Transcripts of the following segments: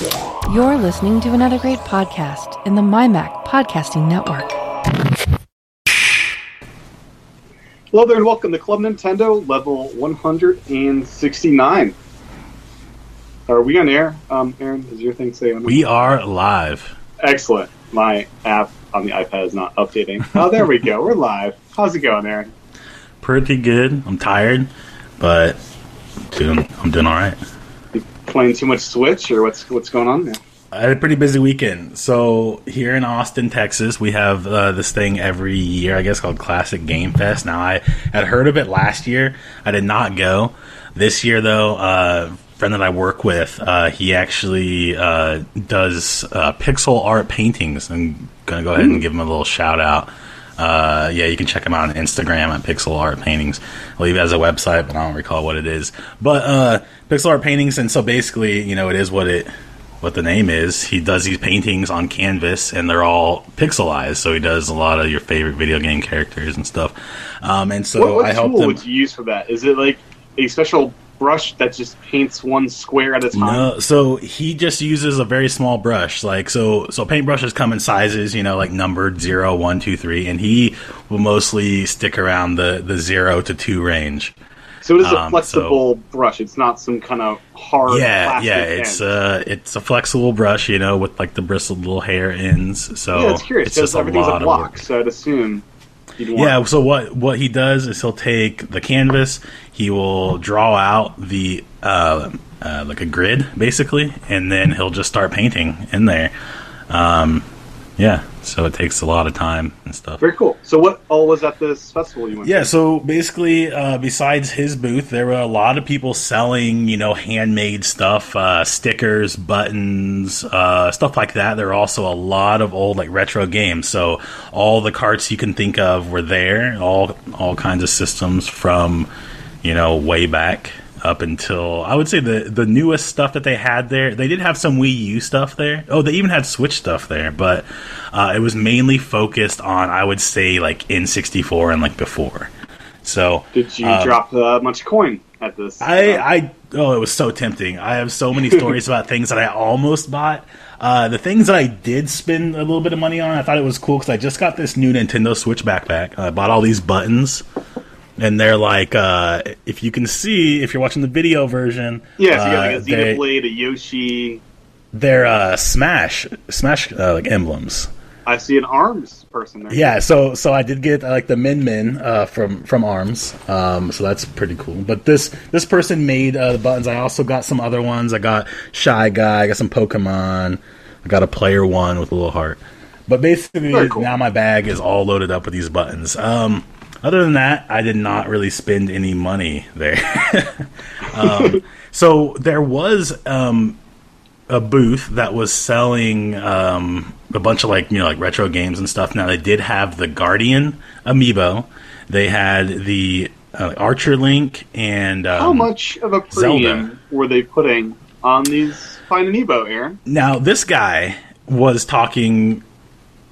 You're listening to another great podcast in the MyMac Podcasting Network. Hello there and welcome to Club Nintendo level 169. Are we on air? Um, Aaron, is your thing say on We are live. Excellent. My app on the iPad is not updating. Oh, there we go. We're live. How's it going, Aaron? Pretty good. I'm tired, but doing, I'm doing all right. Playing too much Switch, or what's what's going on there? I had a pretty busy weekend. So here in Austin, Texas, we have uh, this thing every year, I guess, called Classic Game Fest. Now, I had heard of it last year. I did not go. This year, though, uh, friend that I work with, uh, he actually uh, does uh, pixel art paintings. I'm gonna go ahead and give him a little shout out. Uh, yeah, you can check him out on Instagram at Pixel Art Paintings. I believe he has a website, but I don't recall what it is. But uh, Pixel Art Paintings, and so basically, you know, it is what it what the name is. He does these paintings on canvas, and they're all pixelized. So he does a lot of your favorite video game characters and stuff. Um, and so what what I helped tool him. would you use for that? Is it like a special brush that just paints one square at a time? No, so he just uses a very small brush. Like so, so paintbrushes come in sizes, you know, like numbered zero, one, two, three, and he will mostly stick around the the zero to two range. So it is a um, flexible brush. It's not some kind of hard. Yeah, plastic yeah, it's end. uh, it's a flexible brush, you know, with like the bristled little hair ends. So yeah, it's curious it's just a everything's a of block. So I'd assume. Yeah, so what what he does is he'll take the canvas, he will draw out the uh, uh, like a grid basically, and then he'll just start painting in there. Um, yeah, so it takes a lot of time and stuff. Very cool. So what all was at this festival you went? Yeah, to? so basically, uh, besides his booth, there were a lot of people selling, you know, handmade stuff, uh, stickers, buttons, uh, stuff like that. There were also a lot of old, like retro games. So all the carts you can think of were there. All all kinds of systems from, you know, way back up until I would say the the newest stuff that they had there. They did have some Wii U stuff there. Oh, they even had Switch stuff there, but uh, it was mainly focused on I would say like N64 and like before. So Did you um, drop uh, much coin at this? I, I oh, it was so tempting. I have so many stories about things that I almost bought. Uh, the things that I did spend a little bit of money on, I thought it was cool because I just got this new Nintendo Switch backpack. I bought all these buttons, and they're like, uh, if you can see, if you're watching the video version, yeah, so you got uh, like a they- Xenoblade, a Yoshi. they're uh, Smash, Smash uh, like emblems. I see an arms person there. Yeah, so so I did get like the Min Min uh, from from Arms, um, so that's pretty cool. But this this person made uh, the buttons. I also got some other ones. I got Shy Guy. I got some Pokemon. I got a player one with a little heart. But basically, cool. now my bag is all loaded up with these buttons. Um, other than that, I did not really spend any money there. um, so there was um, a booth that was selling um, a bunch of like you know like retro games and stuff. Now they did have the Guardian amiibo. They had the uh, Archer Link and um, How much of a premium Zelda. were they putting on these fine amiibo, Aaron? Now this guy was talking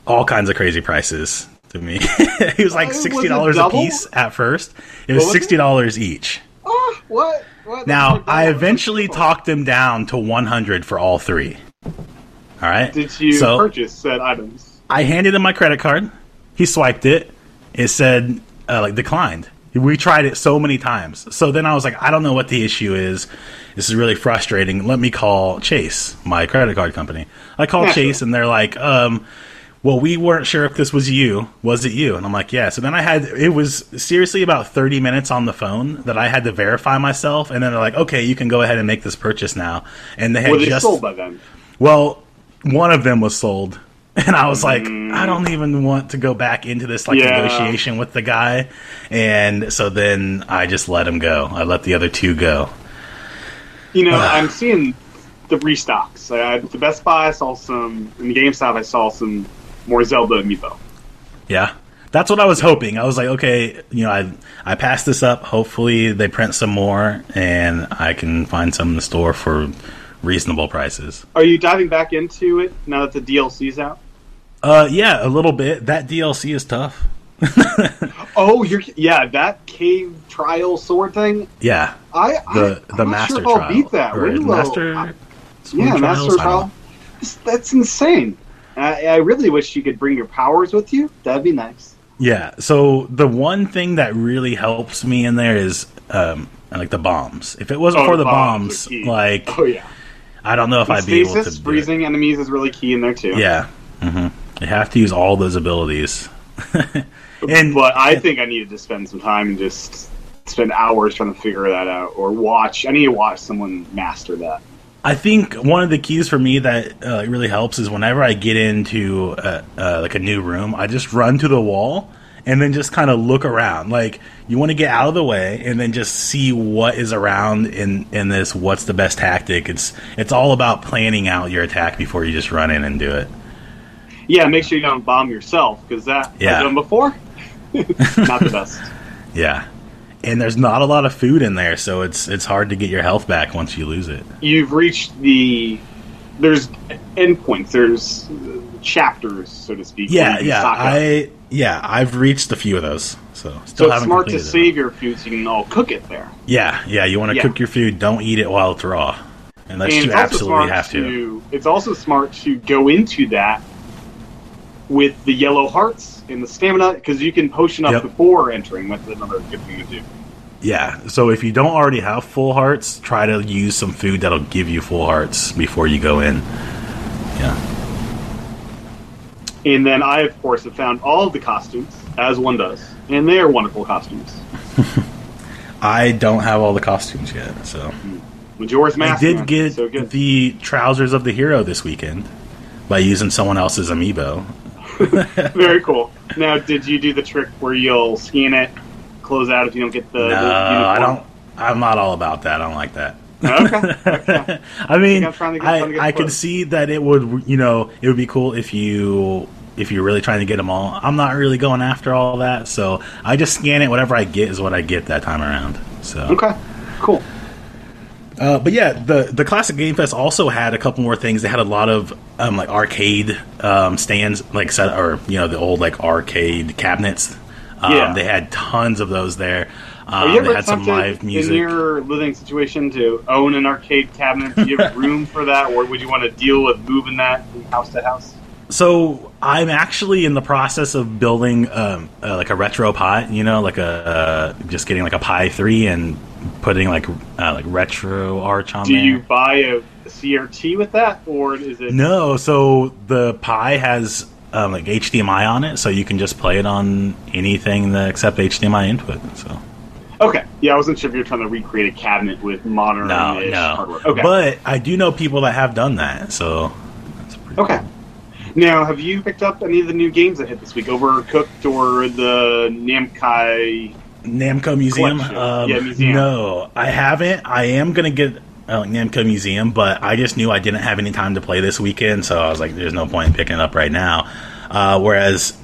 all kinds of crazy prices to me. he was like it sixty dollars a piece at first. It was was sixty dollars each. Oh, what? what? Now I eventually talked him down to one hundred for all three. All right. Did you So- purchase said items? I handed him my credit card. He swiped it. It said uh, like declined. We tried it so many times. So then I was like, I don't know what the issue is. This is really frustrating. Let me call Chase, my credit card company. I call Chase, and they're like, um, "Well, we weren't sure if this was you. Was it you?" And I'm like, "Yeah." So then I had it was seriously about 30 minutes on the phone that I had to verify myself, and then they're like, "Okay, you can go ahead and make this purchase now." And they had Were they just sold by then? well, one of them was sold. And I was like, mm. I don't even want to go back into this like Yeah. negotiation with the guy. And so then I just let him go. I let the other two go. You know, I'm seeing the restocks. I, at the Best Buy, I saw some. In GameStop, I saw some more Zelda amiibo. Yeah. That's what I was hoping. I was like, okay, you know, I I passed this up. Hopefully they print some more and I can find some in the store for reasonable prices. Are you diving back into it now that the DLC's out? Uh yeah, a little bit. That DLC is tough. Oh, you're yeah, that cave trial sword thing. Yeah. I The I, the I'm master sure trial. beat that. or master I- yeah? Master Trial. That's insane. I, I really wish you could bring your powers with you. That'd be nice. Yeah. So the one thing that really helps me in there is um, like the bombs. If it wasn't Oh, for the the bombs bombs, like Oh yeah, I don't know if I'd be able to. stasis freezing enemies is really key in there too. Yeah. hmm You have to use all those abilities. and but I think I needed to spend some time and just spend hours trying to figure that out, or watch. I need to watch someone master that. I think one of the keys for me that uh, really helps is whenever I get into uh, uh, like a new room, I just run to the wall and then just kind of look around. Like you want to get out of the way and then just see what is around in in this. What's the best tactic? It's it's all about planning out your attack before you just run in and do it. Yeah, make sure you don't bomb yourself because that Yeah. I've done before. Not the best. Yeah. And there's not a lot of food in there, so it's it's hard to get your health back once you lose it. You've reached the there's endpoints. There's chapters, so to speak. Yeah, yeah. I yeah, I've reached a few of those. So still so it's smart to save your food so you can all cook it there. Yeah, yeah. You want to Yeah. cook your food, don't eat it while it's raw, unless and you absolutely have to. It's also smart to go into that with the yellow hearts and the stamina because you can potion up Yep. before entering. That's another good thing to do. Yeah. So if you don't already have full hearts, try to use some food that'll give you full hearts before you go in. Yeah. And then I, of course, have found all the costumes as one does, and they are wonderful costumes. I don't have all the costumes yet, so mm. Majora's I did get so the trousers of the hero this weekend by using someone else's amiibo. Very cool. Now, did you do the trick where you'll scan it, close out if you don't get the? no, the I don't. I'm not all about that. I don't like that. Okay. I mean, to get- I, I could see that it would, you know, it would be cool if you if you're really trying to get them all. I'm not really going after all that, so I just scan it. Whatever I get is what I get that time around. So, Okay. Cool. uh, but yeah, the the classic Game Fest also had a couple more things. They had a lot of um, like arcade um, stands, like set or you know the old like arcade cabinets. Um, Yeah. They had tons of those there. Um, you they had some live music. in your living situation to own an arcade cabinet? Do you have room for that, or would you want to deal with moving that from house to house? So I'm actually in the process of building um, uh, like a retro pot. You know, like a uh, just getting like a Pi three and putting like uh, like RetroArch on Do there. you buy a CRT with that, or is it? No, so the Pi has um, like HDMI on it, so you can just play it on anything that except HDMI input. So Okay. Yeah, I wasn't sure if you were trying to recreate a cabinet with modern no, no. hardware. Okay. But I do know people that have done that. So that's pretty okay. Now, have you picked up any of the new games that hit this week? Overcooked or the Namkai? Namco Museum. Um, Yeah, museum. No, I haven't. I am gonna get uh, Namco Museum, but I just knew I didn't have any time to play this weekend, so I was like, "There's no point in picking it up right now." Uh, whereas,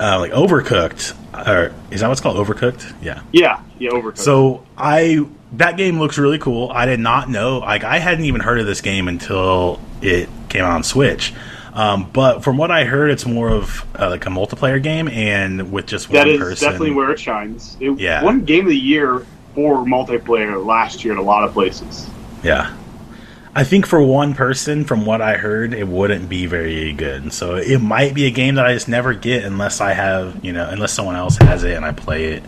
uh, like Overcooked, or is that what's called Overcooked? Yeah. Yeah, yeah, Overcooked. So I that game looks really cool. I did not know, like, I hadn't even heard of this game until it came out on Switch. Um, but from what I heard, it's more of uh, like a multiplayer game, and with just that one is person. definitely where it shines. It Yeah. won Game of the Year for multiplayer last year at a lot of places. Yeah. I think for one person, from what I heard, it wouldn't be very good. So it might be a game that I just never get unless I have, you know, unless someone else has it and I play it.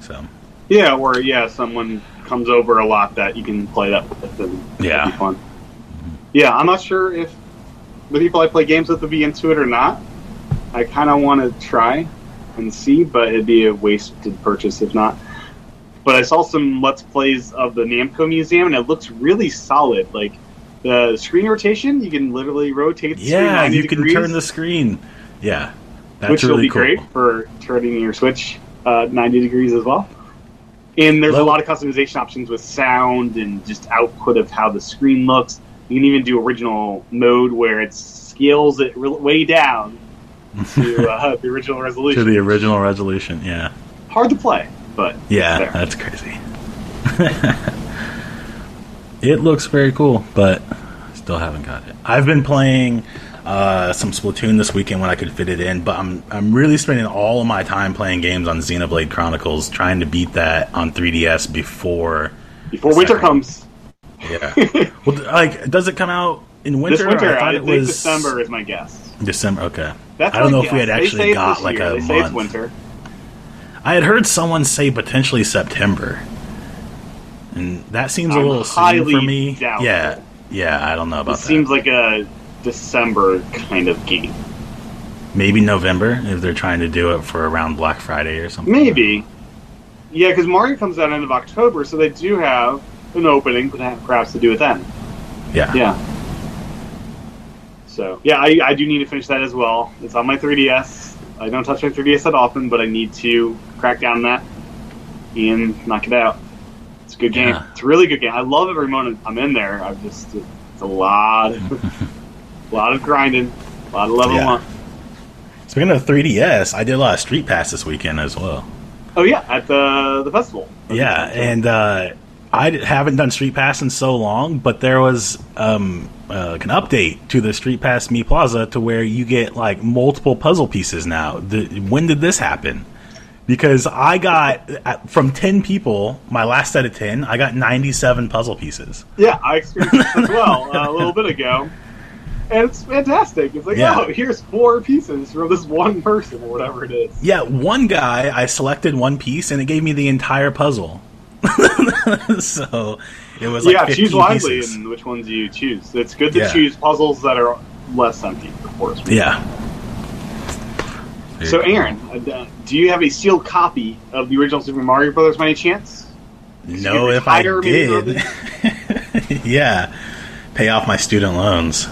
So Yeah, or yeah, someone comes over a lot that you can play that with. And Yeah. be fun. Yeah, I'm not sure if the people I play games with would be into it or not. I kind of want to try and see, but it'd be a wasted purchase if not. But I saw some let's plays of the Namco Museum, and it looks really solid. Like the screen rotation, you can literally rotate. The screen yeah, 90 you can degrees, turn the screen. Yeah, that's which will be cool. great for turning your Switch uh, 90 degrees as well. And there's a lot of customization options with sound and just output of how the screen looks. You can even do original mode where it scales it re- way down to uh, the original resolution. To the original resolution. Yeah, Hard to play, but yeah, there. that's crazy. it looks very cool, but still haven't got it. I've been playing uh, some Splatoon this weekend when I could fit it in, but I'm I'm really spending all of my time playing games on Xenoblade Chronicles, trying to beat that on 3DS before before winter Second. comes. Yeah. well, like, does it come out in winter? this winter, I thought I, it think was December is my guess. December. Okay. That's I don't know if we had actually got like year. a They month. winter. I had heard someone say potentially September, and that seems a I'm little soon for me. doubtful. Yeah, yeah, I don't know It about that. seems like a December kind of game. Maybe November if they're trying to do it for around Black Friday or something. Maybe. Yeah, because Mario comes out end of October, so they do have an opening, perhaps to do it then. Yeah. Yeah. So yeah, I, I do need to finish that as well. It's on my 3DS. I don't touch my 3DS that often, but I need to crack down on that and knock it out. It's a good game. Yeah. It's a really good game. I love every moment I'm in there. I've just it's a lot, of, a lot of grinding, a lot of leveling Yeah. up. Speaking of 3DS, I did a lot of Street Pass this weekend as well. Oh yeah, at the the festival. Yeah, and uh, I haven't done Street Pass in so long, but there was um, uh, an update to the Street Pass Mii Plaza to where you get like multiple puzzle pieces now. The, when did this happen? Because I got from ten people, my last set of ten, I got ninety-seven puzzle pieces. Yeah, I experienced this as well uh, a little bit ago. And it's fantastic. It's like, Yeah. oh, here's four pieces from this one person or whatever it is. Yeah, one guy I selected one piece and it gave me the entire puzzle. so it was like yeah, 15 choose wisely pieces. in which ones you choose. It's good to Yeah. choose puzzles that are less empty, of course. Yeah. So, Aaron, uh, do you have a sealed copy of the original Super Mario Brothers by any chance? No, if I did. yeah. Pay off my student loans.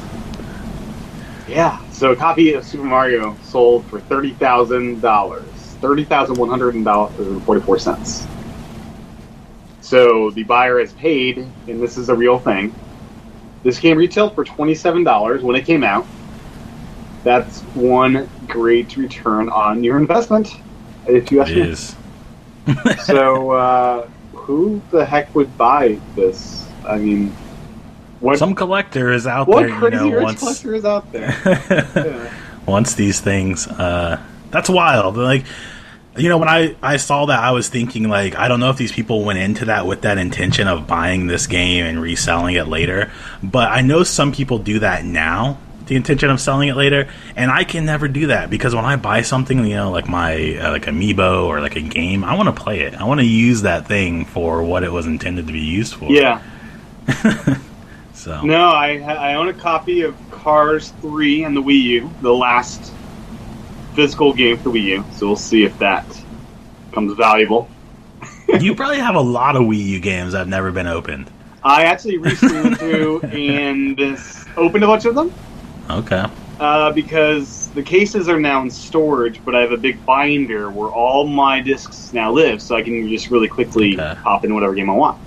Yeah. So, a copy of Super Mario sold for thirty thousand dollars, thirty thousand one hundred and forty-four cents. So the buyer has paid, and this is a real thing. This game retailed for twenty-seven dollars when it came out. That's one great return on your investment, if you ask It me. is. So, uh, who the heck would buy this? I mean, what Some collector is out what there, you crazy know, rich once collector is out there? Yeah. once these things uh that's wild. Like you know, when I, I saw that, I was thinking, like, I don't know if these people went into that with that intention of buying this game and reselling it later, but I know some people do that now, the intention of selling it later, and I can never do that because when I buy something, you know, like my, uh, like amiibo or like a game, I want to play it. I want to use that thing for what it was intended to be used for. yeah. So, No, I I own a copy of Cars 3 and the Wii U, the last physical game for Wii U. So we'll see if that comes valuable. you probably have a lot of Wii U games that have never been opened. I actually recently went through and opened a bunch of them Okay. uh, because the cases are now in storage, but I have a big binder where all my discs now live, so I can just really quickly Okay. pop in whatever game I want.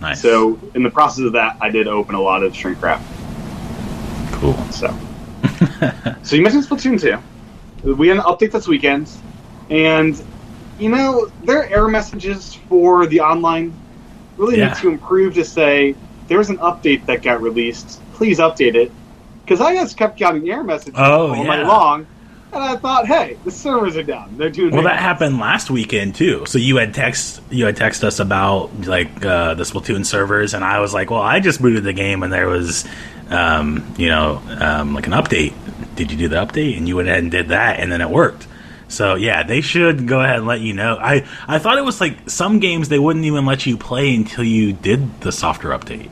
Nice. So in the process of that, I did open a lot of shrink wrap. cool. So, so you mentioned Splatoon 2. We had an update this weekend, and you know their error messages for the online really Yeah. need to improve to say there was an update that got released. Please update it, because I just kept getting error messages Oh, all night long, and I thought, hey, the servers are down. They're doing Well, that happened last weekend too. So you had text you had text us about like uh, the Splatoon servers, and I was like, "Well, I just booted the game, and there was, um, you know, um, like an update. Did you do the update?" And you went ahead and did that, and then it worked. So yeah, they should go ahead and let you know. I I thought it was like some games they wouldn't even let you play until you did the software update.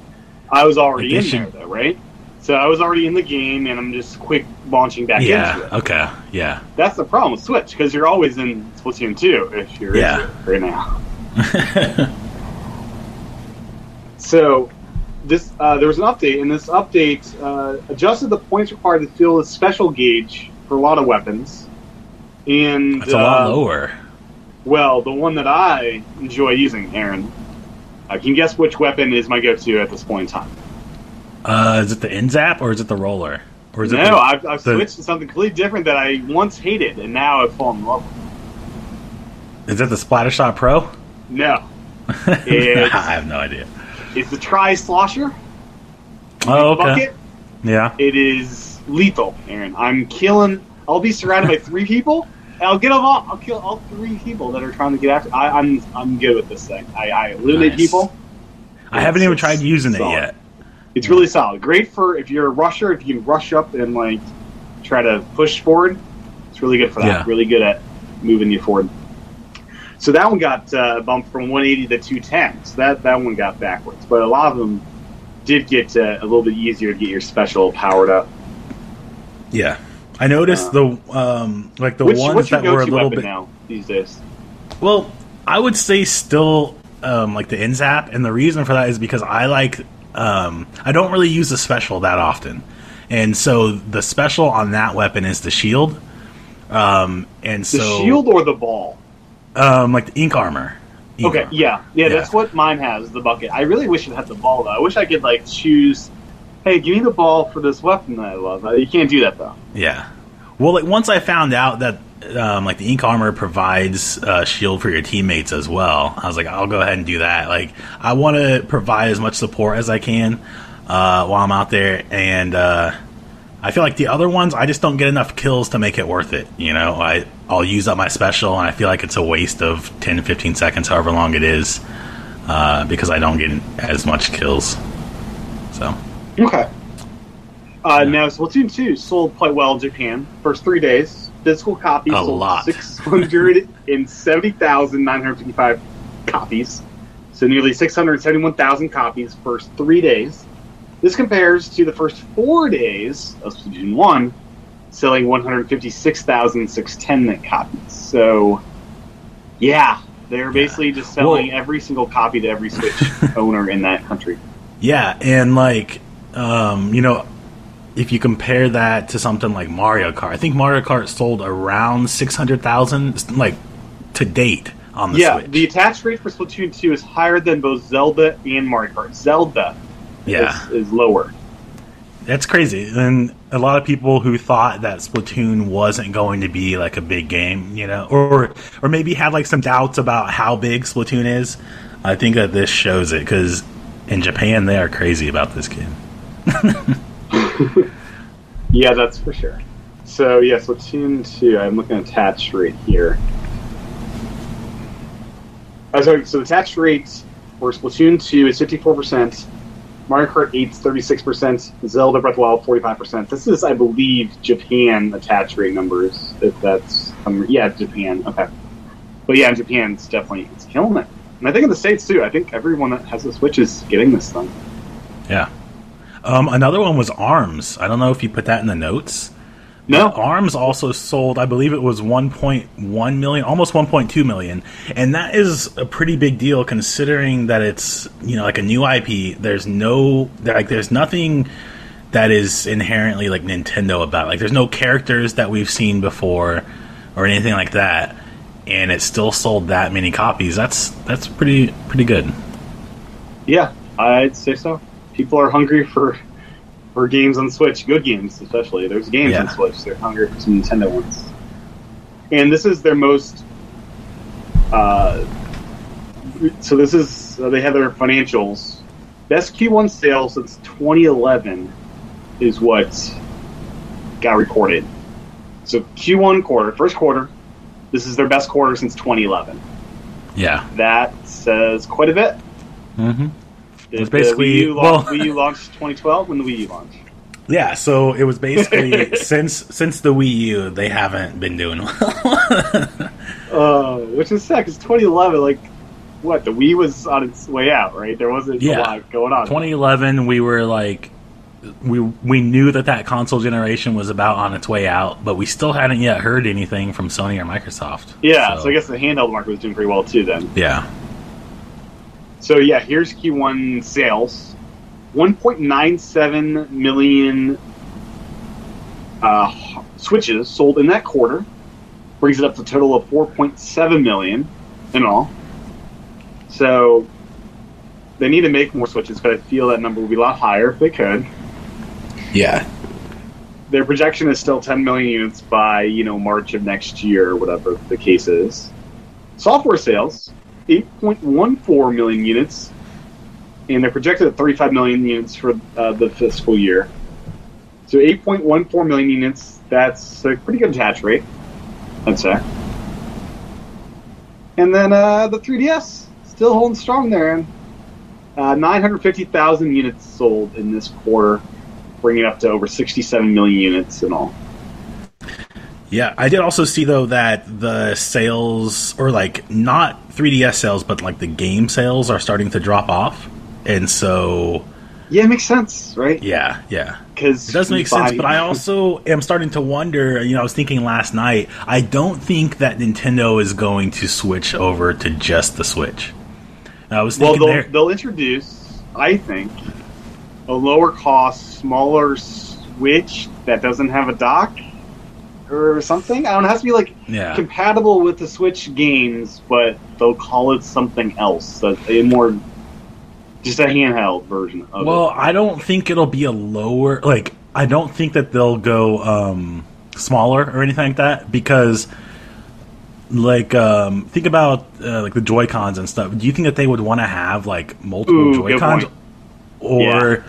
I was already Like, in they there though, right? So I was already in the game, and I'm just quick launching back into Yeah. it. Okay. Yeah. That's the problem with Switch because you're always in Splatoon 2 if you're Yeah. into right now. so, this uh, there was an update, and this update uh, adjusted the points required to fill a special gauge for a lot of weapons. And That's a lot uh, lower. Well, the one that I enjoy using, Aaron. I can guess which weapon is my go-to at this point in time. Uh, is it the N-ZAP or is it the roller? Or is it No, the, I've, I've the- switched to something completely different that I once hated, and now I've fallen in love with. is it the Splattershot Pro? No, I have no idea. It's the Tri Slosher. Oh, okay. bucket. Yeah. It is lethal, Aaron. I'm killing. I'll be surrounded by three people. And I'll get them all. I'll kill all three people that are trying to get after. I, I'm I'm good with this thing. I, I eliminate Nice. people. I haven't even tried using solid. it yet. It's really solid. Great for if you're a rusher, if you can rush up and like try to push forward. It's really good for that. Yeah. Really good at moving you forward. So that one got uh, bumped from 180 to 210. So that that one got backwards. But a lot of them did get uh, a little bit easier to get your special powered up. Yeah, I noticed the um like the Which, ones that were a little bit. now these days? Well, I would say still um, like the N-ZAP, and the reason for that is because I like um, I don't really use the special that often, and so the special on that weapon is the shield, um, and The so shield or the ball? Um, like the ink armor. Ink Okay, armor. yeah, yeah, Yeah. that's what mine has. The bucket. I really wish it had the ball though. I wish I could like choose. Hey, give me the ball for this weapon that I love. Uh, You can't do that though. Yeah. Well, like once I found out that um, like the ink armor provides uh, shield for your teammates as well, I was like, I'll go ahead and do that. Like, I want to provide as much support as I can uh, while I'm out there, and uh, I feel like the other ones, I just don't get enough kills to make it worth it. You know, I I'll use up my special, and I feel like it's a waste of 10 to 15 seconds, however long it is, uh, because I don't get as much kills. So. Okay. Uh, Now, Splatoon 2 sold quite well in Japan. First three days, physical copies A sold lot. 670,955 copies. So nearly 671,000 copies first three days. This compares to the first four days of Splatoon 1, selling 156,610 copies. So, yeah, they're basically just selling Well- every single copy to every Switch owner in that country. Yeah, and like, um, you know, if you compare that to something like Mario Kart, I think Mario Kart sold around six hundred thousand, like to date on the yeah, Switch. the attach rate for Splatoon 2 is higher than both Zelda and Mario Kart. Zelda yeah, is, is lower. that's crazy. And a lot of people who thought that Splatoon wasn't going to be like a big game, you know, or or maybe had like some doubts about how big Splatoon is. I think that this shows it because in Japan they are crazy about this game. Yeah, that's for sure. So, yeah, Splatoon 2, I'm looking at attach rate here. Uh, oh, sorry, so the attach rate for Splatoon 2 is 54%, Mario Kart 8 36%, Zelda Breath of the Wild 45%. This is, I believe, Japan attach rate numbers, if that's. Um, yeah, Japan, okay. But yeah, in Japan, it's definitely it's killing it. And I think in the States, too. I think everyone that has a Switch is getting this thing. Yeah. Um, another one was Arms. I don't know if you put that in the notes. No? Arms also sold, I believe it was 1.1 million, almost 1.2 million, and that is a pretty big deal considering that it's you know like a new IP. There's no like there's nothing that is inherently like Nintendo about. it. Like there's no characters that we've seen before or anything like that, and it still sold that many copies. That's that's pretty pretty good. Yeah, I'd say so. People are hungry for for games on Switch, good games especially. There's games Yeah. on Switch. They're hungry for some Nintendo ones. And this is their most. Uh, so this is uh, they have their financials. Best Q1 sales since 2011 is what got recorded. So Q1 quarter, first quarter, this is their best quarter since 2011. Yeah. That says quite a bit. Mm-hmm. Did It's basically- the Wii U, launch, well- Wii U launched 2012 when the Wii U launched. Yeah, so it was basically since since the Wii U, they haven't been doing well. Uh, which is sad because 2011, like, what the Wii was on its way out, right? There wasn't Yeah. a lot going on. 2011, we were like, we we knew that that console generation was about on its way out, but we still hadn't yet heard anything from Sony or Microsoft. yeah, so. I guess the handheld market was doing pretty well too then. yeah, So yeah, here's Q1 sales: 1.97 million uh, switches sold in that quarter, brings it up to a total of 4.7 million in all. So they need to make more switches, but I feel that number would be a lot higher if they could. yeah, Their projection is still 10 million units by you know March of next year, or whatever the case is. Software sales 8.14 million units, and they're projected at 35 million units for uh, the fiscal year. So 8.14 million units. That's a pretty good attach rate, I'd say. And then uh, the 3DS still holding strong there, and Uh, 950,000 units sold in this quarter, bringing it up to over 67 million units in all. Yeah, I did also see though that the sales, or like not 3DS sales, but like the game sales, are starting to drop off, and so Yeah, it makes sense, right? yeah, yeah, Because it does make sense. But I also am starting to wonder. You know, I was thinking last night. I don't think that Nintendo is going to switch over to just the Switch. I was well, they'll, there. they'll introduce, I think, a lower cost, smaller Switch that doesn't have a dock or something. I don't know. It has to be like Yeah. compatible with the Switch games, but they'll call it something else. A, a more just a handheld version of Well, it. I don't think it'll be a lower like I don't think that they'll go um smaller or anything like that because like um think about uh, like the Joy Cons and stuff. Do you think that they would want to have like multiple Ooh, Joy Cons or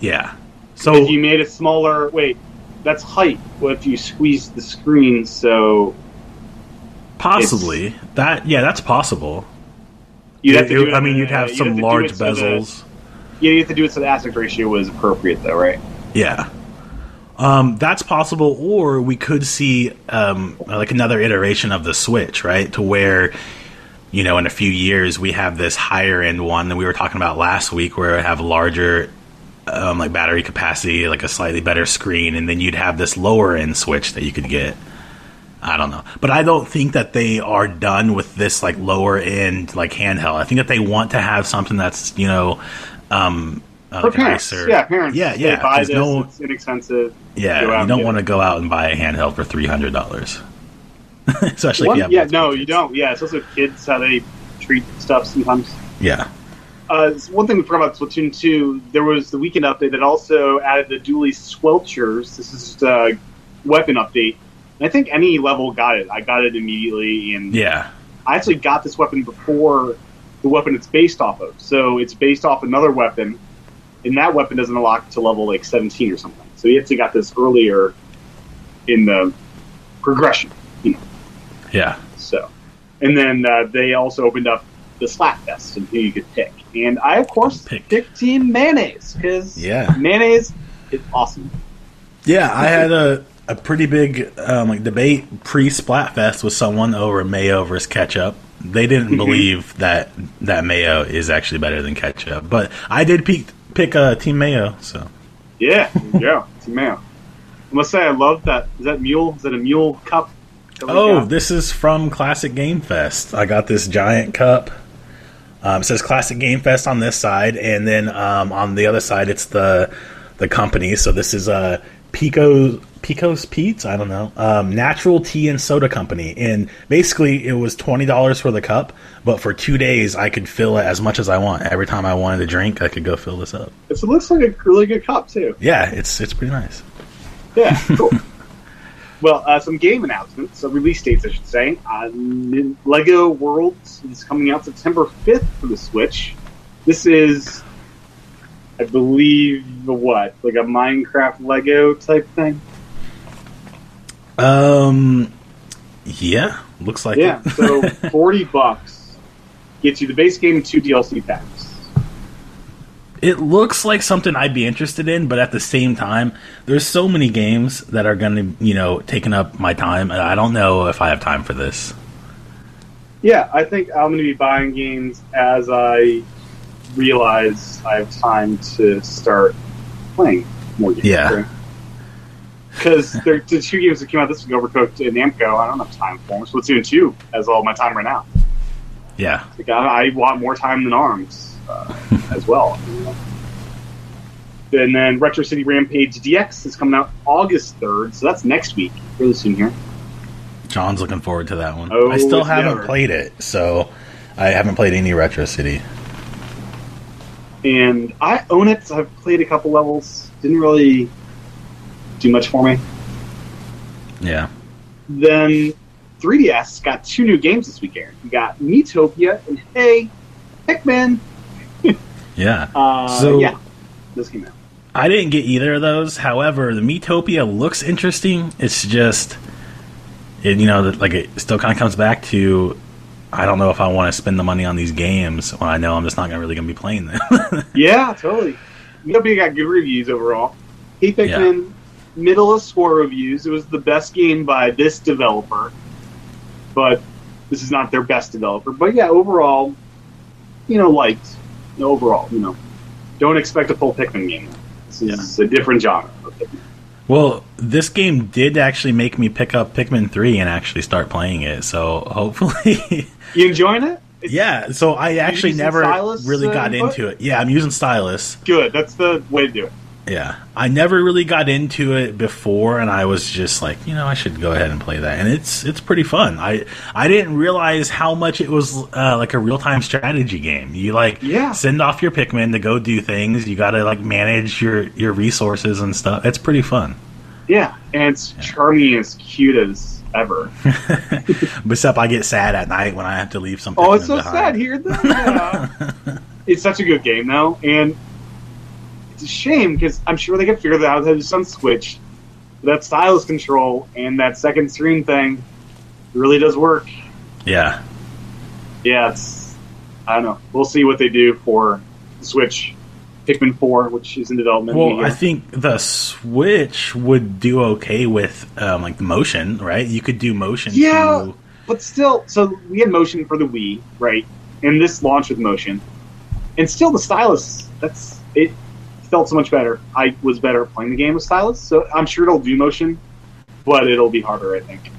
yeah. So if you made it smaller, wait, that's height. What if you squeeze the screen so possibly that yeah, that's possible. you'd have to? It- I mean, you'd have some to do large so the- bezels. yeah, you have to do it so the aspect ratio was appropriate, though, right? Yeah. Um, that's possible, or we could see um, like another iteration of the Switch, right? To where, you know, in a few years we have this higher end one that we were talking about last week, where it have larger, um, like battery capacity, like a slightly better screen, and then you'd have this lower end Switch that you could get. I don't know, but I don't think that they are done with this like lower end like handheld. I think that they want to have something that's you know. Um, uh, like parents, nicer- yeah, parents. Yeah, they yeah. Buy 'cause this. no, it's inexpensive. yeah, you don't want to go out and buy a handheld for three hundred dollars, especially One- if you have yeah, no, you don't. Yeah, it's also kids how they treat stuff sometimes. Yeah, Uh, one thing we forgot about Splatoon 2, there was the weekend update that also added the Dualie Squelchers. This is just a weapon update. And I think any level got it. I got it immediately, and yeah, I actually got this weapon before the weapon it's based off of. So it's based off another weapon, and that weapon doesn't unlock to level like 17 or something. So you actually got this earlier in the progression, you know. yeah. So, and then uh, they also opened up the Splatfest and who you could pick. And I, of course, Pick. picked Team Mayonnaise because Yeah. mayonnaise is awesome. Yeah, I had a, a pretty big um, like debate pre Splatfest with someone over mayo versus ketchup. They didn't Mhm. believe that that mayo is actually better than ketchup, but I did pick pick uh, Team Mayo. So Yeah, yeah, Team Mayo. I must say, I love that. Is that mule? Is that a mule cup? Oh, got? this is from Classic Game Fest. I got this giant cup. Um, it says Classic Game Fest on this side, and then um, on the other side, it's the the company. So this is uh, Pico Pico's Pete's. I don't know. Um, Natural Tea and Soda Company, and basically it was twenty dollars for the cup, but for two days I could fill it as much as I want. Every time I wanted to drink, I could go fill this up. It looks like a really good cup too. Yeah, it's it's pretty nice. Yeah, cool. well, uh, some game announcements, so release dates, I should say. Uh, Lego Worlds is coming out September 5th for the Switch. This is, I believe, what? Like a Minecraft Lego type thing? Um, yeah, looks like Yeah, it. so 40 bucks gets you the base game and two DLC packs. It looks like something I'd be interested in, but at the same time, there's so many games that are going to, you know, taking up my time. and I don't know if I have time for this. Yeah, I think I'm going to be buying games as I realize I have time to start playing more games. Yeah. Because the two games that came out this week, Overcooked and Namco, I don't have time for them. Splatoon 2 has all my time right now. Yeah, Like, I, I want more time than ARMS uh, as well. And then Retro City Rampage DX is coming out August 3rd, so that's next week, really soon here. John's looking forward to that one. Oh, I still haven't never. played it, so I haven't played any Retro City. and I own it. So I've played a couple levels. Didn't really do much for me. Yeah. Then 3DS got two new games this week, Aaron. You got Miitopia and Hey, Pikmin. Yeah. Uh, So- yeah, this came out. I didn't get either of those. However, the Miitopia looks interesting. It's just, it, you know, that- like it still kind of comes back to I don't know if I want to spend the money on these games when I know I'm just not gonna really gonna be playing them. yeah, totally. Nobody got good reviews overall. Hey Pikmin, yeah. middle of score reviews. It was the best game by this developer, but this is not their best developer. But yeah, overall, you know, liked. Overall, you know, don't expect a full Pikmin game. This is yeah. a different genre. Well, this game did actually make me pick up Pikmin 3 and actually start playing it. So hopefully. you enjoying it? It's, yeah, so I actually never really uh, got input? into it. Yeah, I'm using stylus. Good, that's the way to do it. Yeah, I never really got into it before, and I was just like, you know, I should go ahead and play that, and it's it's pretty fun. I I didn't realize how much it was uh, like a real time strategy game. You like yeah. send off your Pikmin to go do things. You got to like manage your your resources and stuff. It's pretty fun. Yeah, and it's yeah. charming as cute as ever. Except I get sad at night when I have to leave something. Oh, it's so behind. sad here. Yeah. it's such a good game though, and it's a shame because I'm sure they could figure that out. There's some switch. That stylus control and that second screen thing really does work. Yeah. Yeah, it's. I don't know. We'll see what they do for the Switch. Pikmin 4, which is in development. Well, I think the Switch would do okay with um, like the motion, right? You could do motion. Yeah, but still, so we had motion for the Wii, right? And this launched with motion, and still the stylus. That's it felt so much better. I was better playing the game with stylus, so I'm sure it'll do motion, but it'll be harder, I think.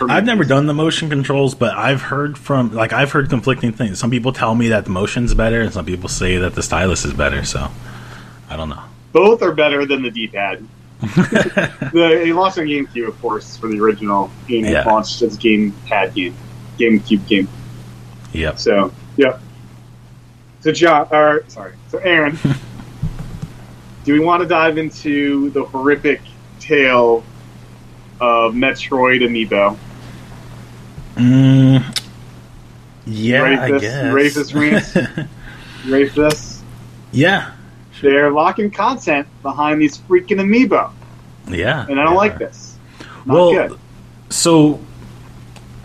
I've never done the motion controls, but I've heard from like I've heard conflicting things. Some people tell me that the motion's better, and some people say that the stylus is better. So I don't know. Both are better than the D-pad. the, it launched on GameCube, of course, for the original game. Yeah. It launched as gamepad game, GameCube game. Yep. So, yep. So, John, or sorry, so Aaron, do we want to dive into the horrific tale of Metroid Amiibo? Mm, yeah, I guess. Racist rants. Racist. Yeah. Sure. They're locking content behind these freaking Amiibo. Yeah. And I don't like this. Not well, good. so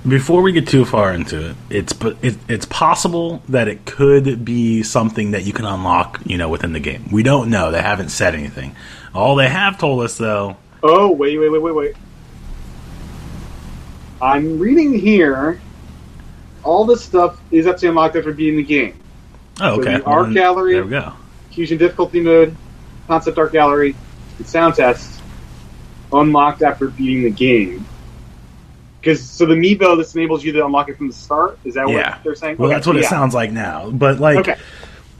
before we get too far into it, it's it, it's possible that it could be something that you can unlock, you know, within the game. We don't know; they haven't said anything. All they have told us, though. Oh wait, wait, wait, wait, wait! I'm reading here. All this stuff is actually unlocked after beating the game. Oh, okay. So the art gallery. There we go. Fusion difficulty mode, concept art gallery, and sound test unlocked after beating the game. Because so the Amiibo this enables you to unlock it from the start. Is that yeah. what they're saying? Well, okay. that's what yeah. it sounds like now. But like, okay.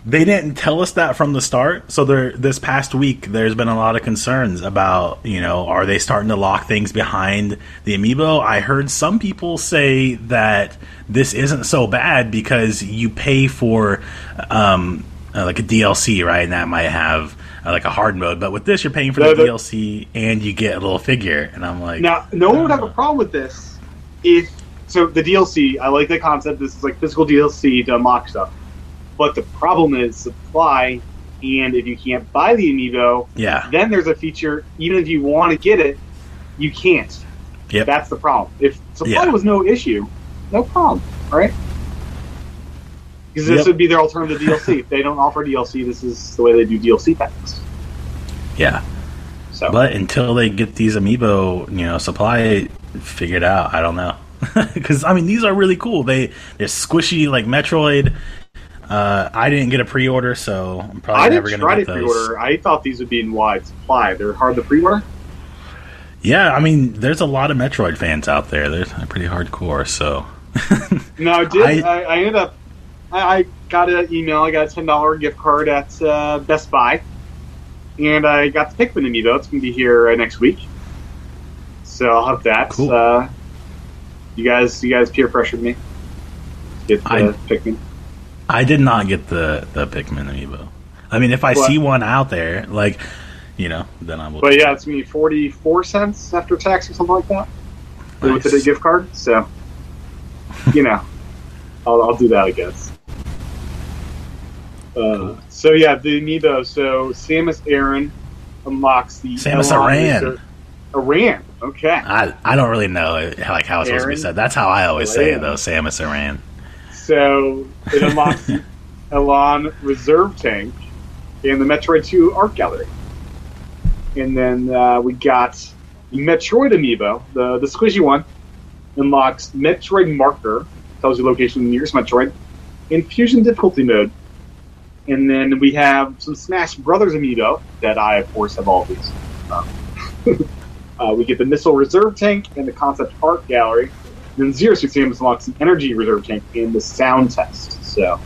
they didn't tell us that from the start. So there, this past week, there's been a lot of concerns about you know, are they starting to lock things behind the Amiibo? I heard some people say that this isn't so bad because you pay for um, uh, like a DLC, right? And that might have uh, like a hard mode. But with this, you're paying for the, the, DLC and you get a little figure. And I'm like, now no one would have a problem with this if so the DLC, I like the concept. This is like physical DLC to unlock stuff, but the problem is supply. And if you can't buy the amiibo, yeah, then there's a feature. Even if you want to get it, you can't. Yep. That's the problem. If supply yeah. was no issue, no problem, right? Because this yep. would be their alternative DLC. if they don't offer DLC, this is the way they do DLC packs. Yeah. So. But until they get these amiibo, you know, supply figured out. I don't know because I mean these are really cool. They they're squishy like Metroid. Uh, I didn't get a pre-order, so I'm probably I never going to get those. Pre-order. I thought these would be in wide supply. They're hard to pre-order. Yeah, I mean, there's a lot of Metroid fans out there. They're pretty hardcore. So no, I did. I, I, ended up. I, I, got an email. I got a ten dollar gift card at uh, Best Buy, and I got the Pikmin amiibo. It's going to be here uh, next week so I'll have that. Cool. Uh, you guys, you guys peer pressured me. Get the I, Pikmin. I did not get the the Pikmin amiibo. I mean, if I what? see one out there, like you know, then I will. But yeah, it's me forty four cents after tax or something like that. Nice. With a gift card, so you know, I'll, I'll do that, I guess. Uh, cool. So yeah, the amiibo. So Samus Aran unlocks the Samus Aran. Aran. Okay. I I don't really know like how it's supposed to be said. That's how I always say it though. Samus Aran. So it unlocks Aeion Reserve Tank in the Metroid 2 Art Gallery. And then uh, we got the Metroid Amiibo, the, the squishy one, unlocks Metroid Marker, tells you location nearest Metroid, in Fusion difficulty mode. And then we have some Smash Brothers Amiibo that I, of course, have all these. Um, uh, we get the Missile Reserve Tank and the Concept Art Gallery. Then Zero Suit Samus unlocks an Energy Reserve Tank in the Sound Test. So,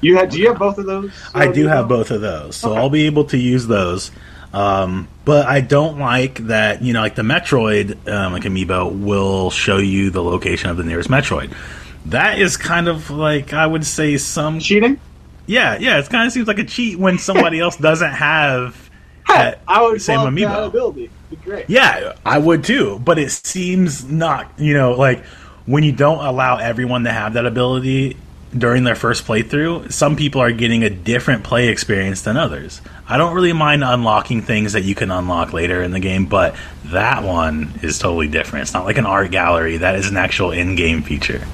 you had? Do you have both of those? I uh, do have Amiibo? both of those, so Okay. I'll be able to use those. Um, but I don't like that, you know, like the Metroid, um, like Amiibo will show you the location of the nearest Metroid. That is kind of like I would say some, cheating. yeah, yeah. It kind of seems like a cheat when somebody else doesn't have that I would same love that Amiibo. ability. Be great. Yeah, I would too. But it seems not, you know, like when you don't allow everyone to have that ability during their first playthrough, some people are getting a different play experience than others. I don't really mind unlocking things that you can unlock later in the game, but that one is totally different. It's not like an art gallery, that is an actual in game feature.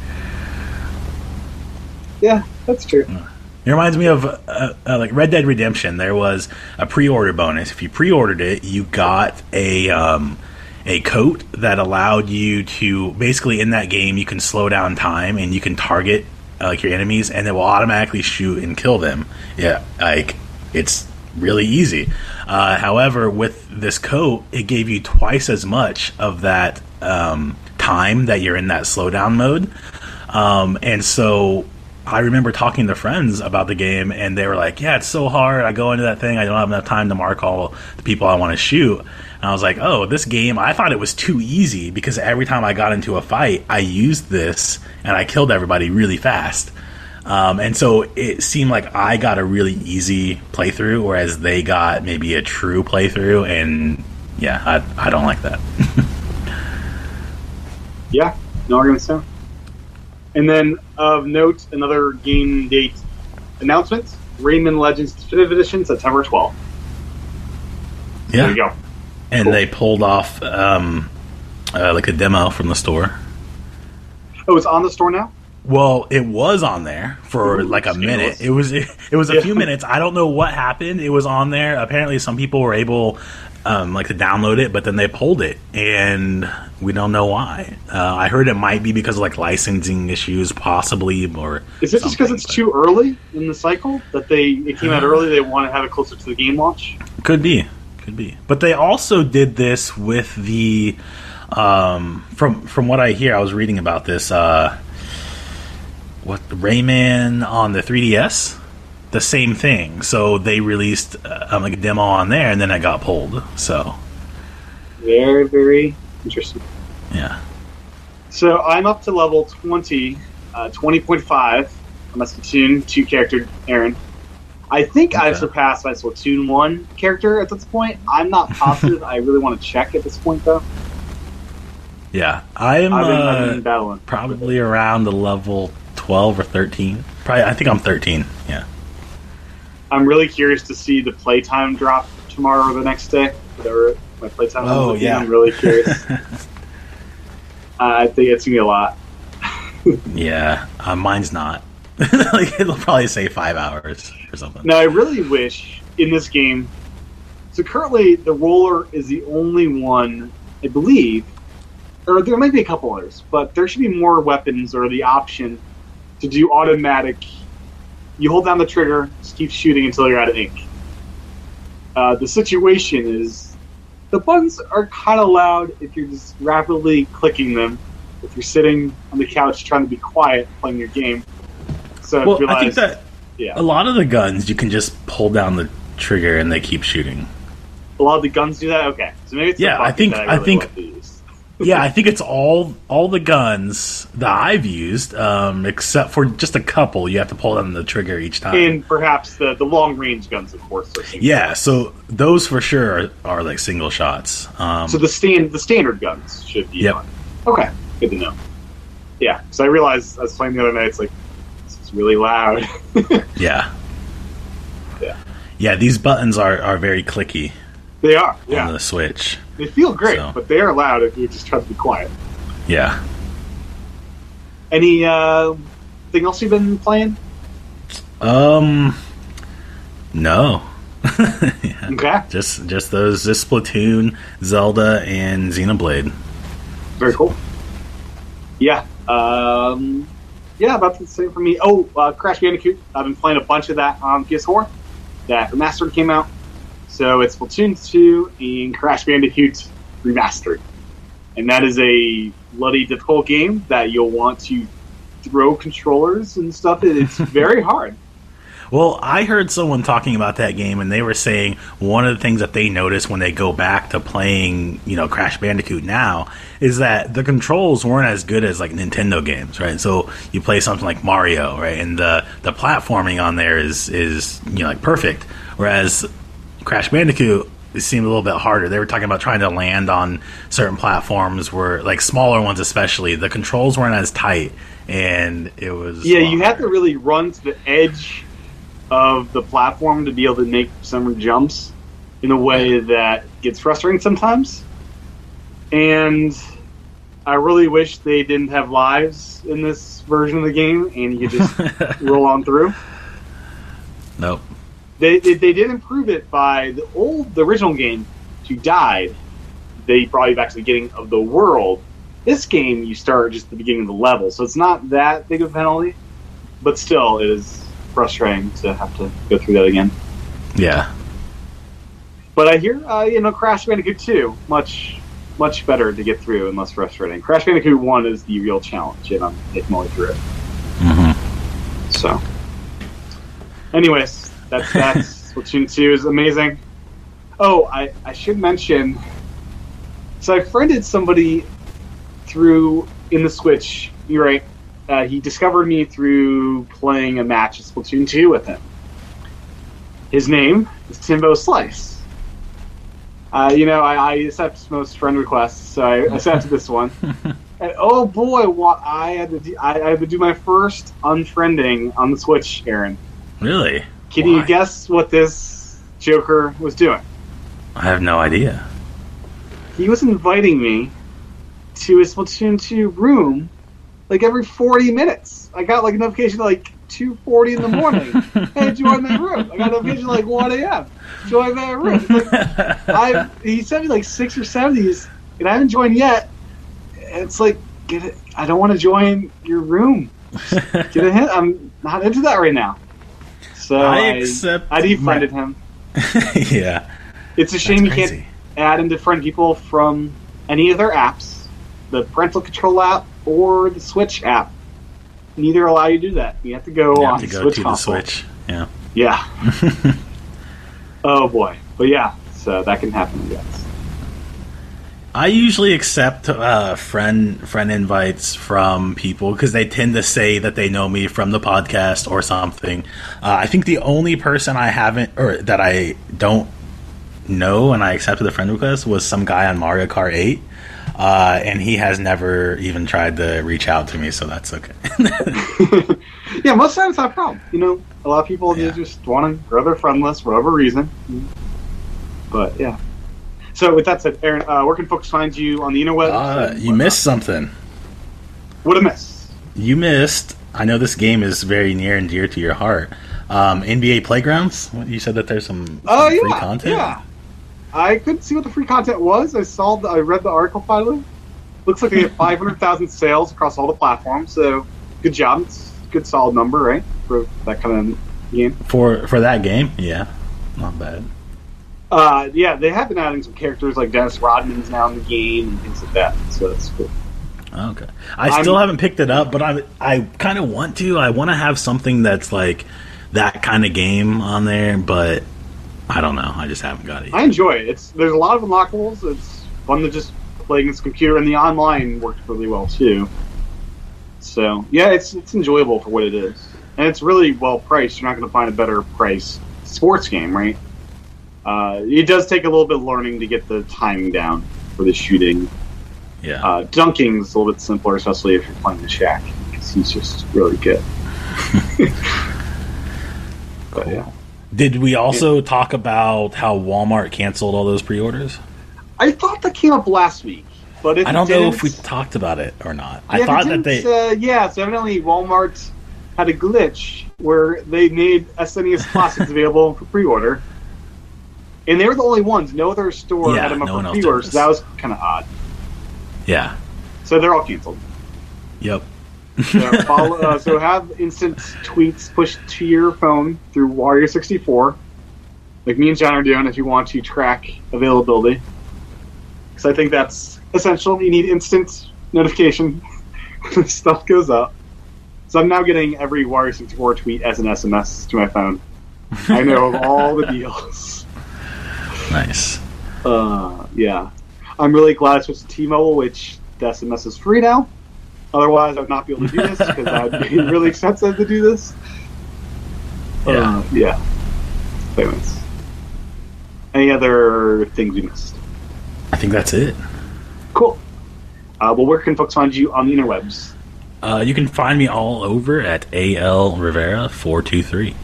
Yeah, that's true. Mm. It reminds me of uh, uh, like Red Dead Redemption. There was a pre-order bonus. If you pre-ordered it, you got a um, a coat that allowed you to basically in that game you can slow down time and you can target uh, like your enemies and it will automatically shoot and kill them. Yeah, like it's really easy. Uh, however, with this coat, it gave you twice as much of that um, time that you're in that slowdown mode. Um, and so I remember talking to friends about the game, and they were like, "Yeah, it's so hard. I go into that thing, I don't have enough time to mark all the people I want to shoot." And I was like, "Oh, this game! I thought it was too easy because every time I got into a fight, I used this and I killed everybody really fast." Um, and so it seemed like I got a really easy playthrough, whereas they got maybe a true playthrough. And yeah, I, I don't like that. Yeah, no arguments there. And then of note, another game date announcement: Rayman Legends Definitive Edition, September twelfth. There yeah, There you go. and Cool. they pulled off um, uh, like a demo from the store. Oh, it's on the store now. Well, it was on there for Ooh, like a minute. It was it, was a Yeah. few minutes. I don't know what happened. It was on there. Apparently, some people were able um, like to download it, but then they pulled it, and we don't know why. Uh, I heard it might be because of like licensing issues, possibly, or Is it just because it's but- too early in the cycle that they it came out early? They want to have it closer to the game launch. Could be, could be. But they also did this with the um, from from what I hear. I was reading about this. Uh, what Rayman on the 3DS, the same thing. So they released uh, um, like a demo on there, and then I got pulled. So Very, very interesting. yeah, So I'm up to level 20, uh, 20.5 on my Splatoon 2 character, Aaron. I think I've surpassed my Splatoon 1 character at this point. I'm not positive. I really want to check at this point, though. yeah. I am I've been, I've uh, been probably around the level 12 or 13. Probably, I think I'm 13. Yeah. I'm really curious to see the playtime drop tomorrow or the next day. Whatever my playtime Oh, yeah. I'm really curious. uh, I think it's going to be a lot. Yeah, uh, mine's not. like it'll probably say five hours or something. Now, I really wish in this game. So currently, the roller is the only one, I believe, or there might be a couple others, but there should be more weapons or the option to do automatic. You hold down the trigger, just keep shooting until you're out of ink. Uh, the situation is the buttons are kind of loud if you're just rapidly clicking them. If you're sitting on the couch trying to be quiet playing your game. So Well, realize, I think that yeah. a lot of the guns you can just pull down the trigger and they keep shooting. A lot of the guns do that. Okay, so maybe it's Yeah, I think- I really think- to use. Yeah, I think it's all all the guns that I've used, um, except for just a couple. You have to pull down the trigger each time. and perhaps the the long range guns, of course. Yeah, shots. so those for sure are, are like single shots. Um, so the stand the standard guns should be Yep. on. Okay, good to know. Yeah, so I realized I was playing the other night. It's like this is really loud. yeah, Yeah. yeah. These buttons are are very clicky. They are, yeah. on the Switch. They feel great, So. but they are loud if you just try to be quiet. Yeah. Any uh, thing else you've been playing? Um. No. Yeah. Okay, Just just those just Splatoon, Zelda, and Xenoblade. very cool. Yeah, um, yeah, about the same for me. Oh, uh, Crash Bandicoot. I've been playing a bunch of that on PS4. That remastered came out, so it's Splatoon 2 and Crash Bandicoot remastered, and that is a bloody difficult game that you'll want to throw controllers and stuff. It's very hard. Well, I heard someone talking about that game, and they were saying one of the things that they notice when they go back to playing, you know, Crash Bandicoot now is that the controls weren't as good as like Nintendo games, right? So you play something like Mario, right, and the the platforming on there is is you know like perfect, whereas Crash Bandicoot it seemed a little bit harder. They were talking about trying to land on certain platforms where, like smaller ones especially, the controls weren't as tight, and it was Yeah, you have to really run to the edge of the platform to be able to make some jumps in a way that gets frustrating sometimes. And I really wish they didn't have lives in this version of the game and you could just roll on through. nope. They, they they did improve it by the old the original game. If you died, they brought you back to the beginning of the world. This game, you start just at the beginning of the level, so it's not that big of a penalty, but still, it is frustrating to have to go through that again. Yeah. But I hear, uh, you know, Crash Bandicoot 2, much, much better to get through and less frustrating. Crash Bandicoot 1 is the real challenge, and I'm making my way through it. hmm So, anyways, that's that's Splatoon 2 is amazing. Oh, I, I should mention. So I friended somebody through in the Switch. You're right. Uh, he discovered me through playing a match of Splatoon 2 with him. His name is Timbo Slice. Uh, you know, I, I accept most friend requests, so I accepted this one. And oh boy, what I had to do, I, I had to do my first unfriending on the Switch, Aaron. Really? Can you guess what this Joker was doing? I have no idea. He was inviting me to his Splatoon 2 room like every 40 minutes. I got like a notification like 2.40 in the morning. hey, join that room. I got a notification like 1 a.m. Join my room. Like, I he sent me like six or seven of these, and I haven't joined yet. It's like, get it. I don't want to join your room. Get a hint. I'm not into that right now. So I I, accept I defriended my- him. yeah. It's a shame you That's can't add and defriend people from any of their apps, the parental control app or the Switch app. Neither allow you to do that. You have to go You on have to go Switch to the. Switch. Yeah. Yeah. oh boy. But yeah, so that can happen, yes. I usually accept uh, friend friend invites from people because they tend to say that they know me from the podcast or something. Uh, I think the only person I haven't or that I don't know and I accepted a friend request was some guy on Mario Kart Eight, uh, and he has never even tried to reach out to me, so that's okay. yeah, most times not a problem. You know, a lot of people they Yeah. just want to grow their friend list for whatever reason. But yeah. So with that said, Aaron, uh, where can folks find you on the interwebs? uh, you missed something. What a miss. You missed. I know this game is very near and dear to your heart. Um, NBA Playgrounds. You said that there's some, some yeah, free content. yeah. I couldn't see what the free content was. I saw, the, I read the article finally. Looks like they have five hundred thousand sales across all the platforms. So good job. It's a good solid number, right, for that kind of game. For for that game, yeah, not bad. Uh, yeah, they have been adding some characters like Dennis Rodman's now in the game and things like that. So that's cool. Okay, I I'm- still haven't picked it up, but I I kind of want to. I want to have something that's like that kind of game on there, but I don't know. I just haven't got it. I enjoy it. It's there's a lot of unlockables. It's fun to just play against the computer, and the online worked really well too. So yeah, it's it's enjoyable for what it is, and it's really well priced. You're not going to find a better price sports game, right? Uh, it does take a little bit of learning to get the timing down for the shooting. Yeah, Uh, dunking's a little bit simpler, especially if you're playing the Shaq, because he's just really good. but yeah. Did we also talk about how Walmart canceled all those pre-orders? I thought that came up last week, but I don't know if we talked about it or not. Yeah, I thought that they. Uh, yeah, so evidently Walmart had a glitch where they made SNES Classics available for pre-order, and they were the only ones. No other store Yeah, had them up no for else did pre-order, so that was kind of odd. yeah. So they're all canceled. Yep. So, follow, uh, so have instant tweets pushed to your phone through Wario64, like me and John are doing if you want to track availability. Because I think that's essential. You need instant notification when stuff goes up. So I'm now getting every Wario64 tweet as an SMS to my phone. I know of all the deals. Nice. Uh, yeah. I'm really glad I switched to T-Mobile, which the SMS is free now. Otherwise, I would not be able to do this because that would be really expensive to do this. Yeah. Uh, yeah. Anyways. Any other things we missed? I think that's it. Cool. Uh, well, where can folks find you on the interwebs? Uh, you can find me all over at AL Rivera four two three.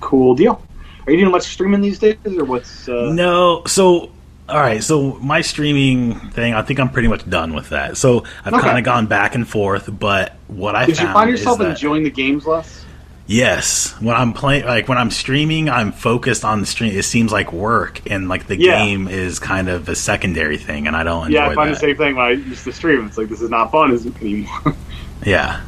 Cool deal. Are you doing much streaming these days, or what's? Uh, No, so all right, so my streaming thing, I think I'm pretty much done with that. So I've Okay. kind of gone back and forth, but what I Did you find yourself that- enjoying the games less? Yes, when I'm playing, like when I'm streaming, I'm focused on the stream. It seems like work, and like the Yeah. game is kind of a secondary thing, and I don't enjoy Yeah, I find that. the same thing when I used to stream. It's like this is not fun is it, anymore. Yeah,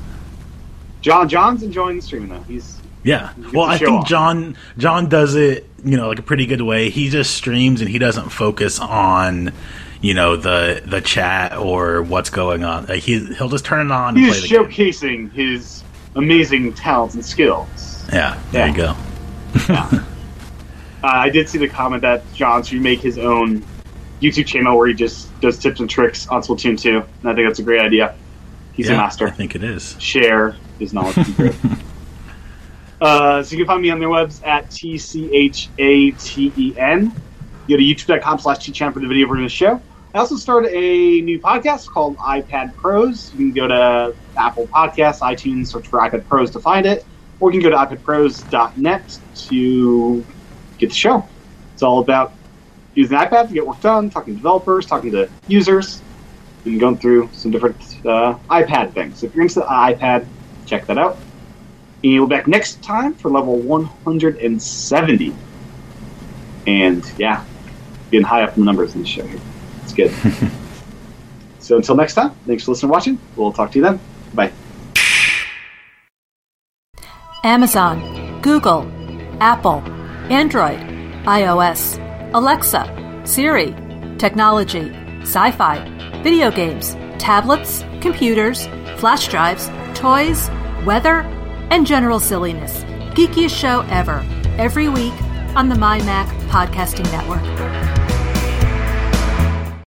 John John's enjoying the streaming though. He's yeah. Well, I think off. John John does it, you know, like a pretty good way. He just streams and he doesn't focus on, you know, the the chat or what's going on. Like he he'll just turn it on and he's play the game. showcasing his amazing talents and skills. Yeah, there Yeah. you go. Uh, I did see the comment that John should make his own YouTube channel where he just does tips and tricks on Splatoon 2, and I think that's a great idea. He's yeah, a master. I think it is. Share his knowledge. uh, so you can find me on their webs at T C H A T E N. Go to youtube.com slash T-Chan for the video version of the show. I also started a new podcast called iPad Pros. You can go to Apple Podcasts, iTunes, search for iPad Pros to find it, or you can go to iPadPros.net to get the show. It's all about using iPad to get work done, talking to developers, talking to users, and going through some different uh, iPad things. If you're into the iPad, check that out. And we'll be back next time for level 170. And yeah, getting high up in the numbers in the show here. It's good. so until next time, thanks for listening and watching. We'll talk to you then. Bye. Amazon, Google, Apple, Android, iOS, Alexa, Siri, technology, sci fi, video games, tablets, computers, flash drives, toys, weather, and general silliness. Geekiest show ever, every week on the MyMac Podcasting Network.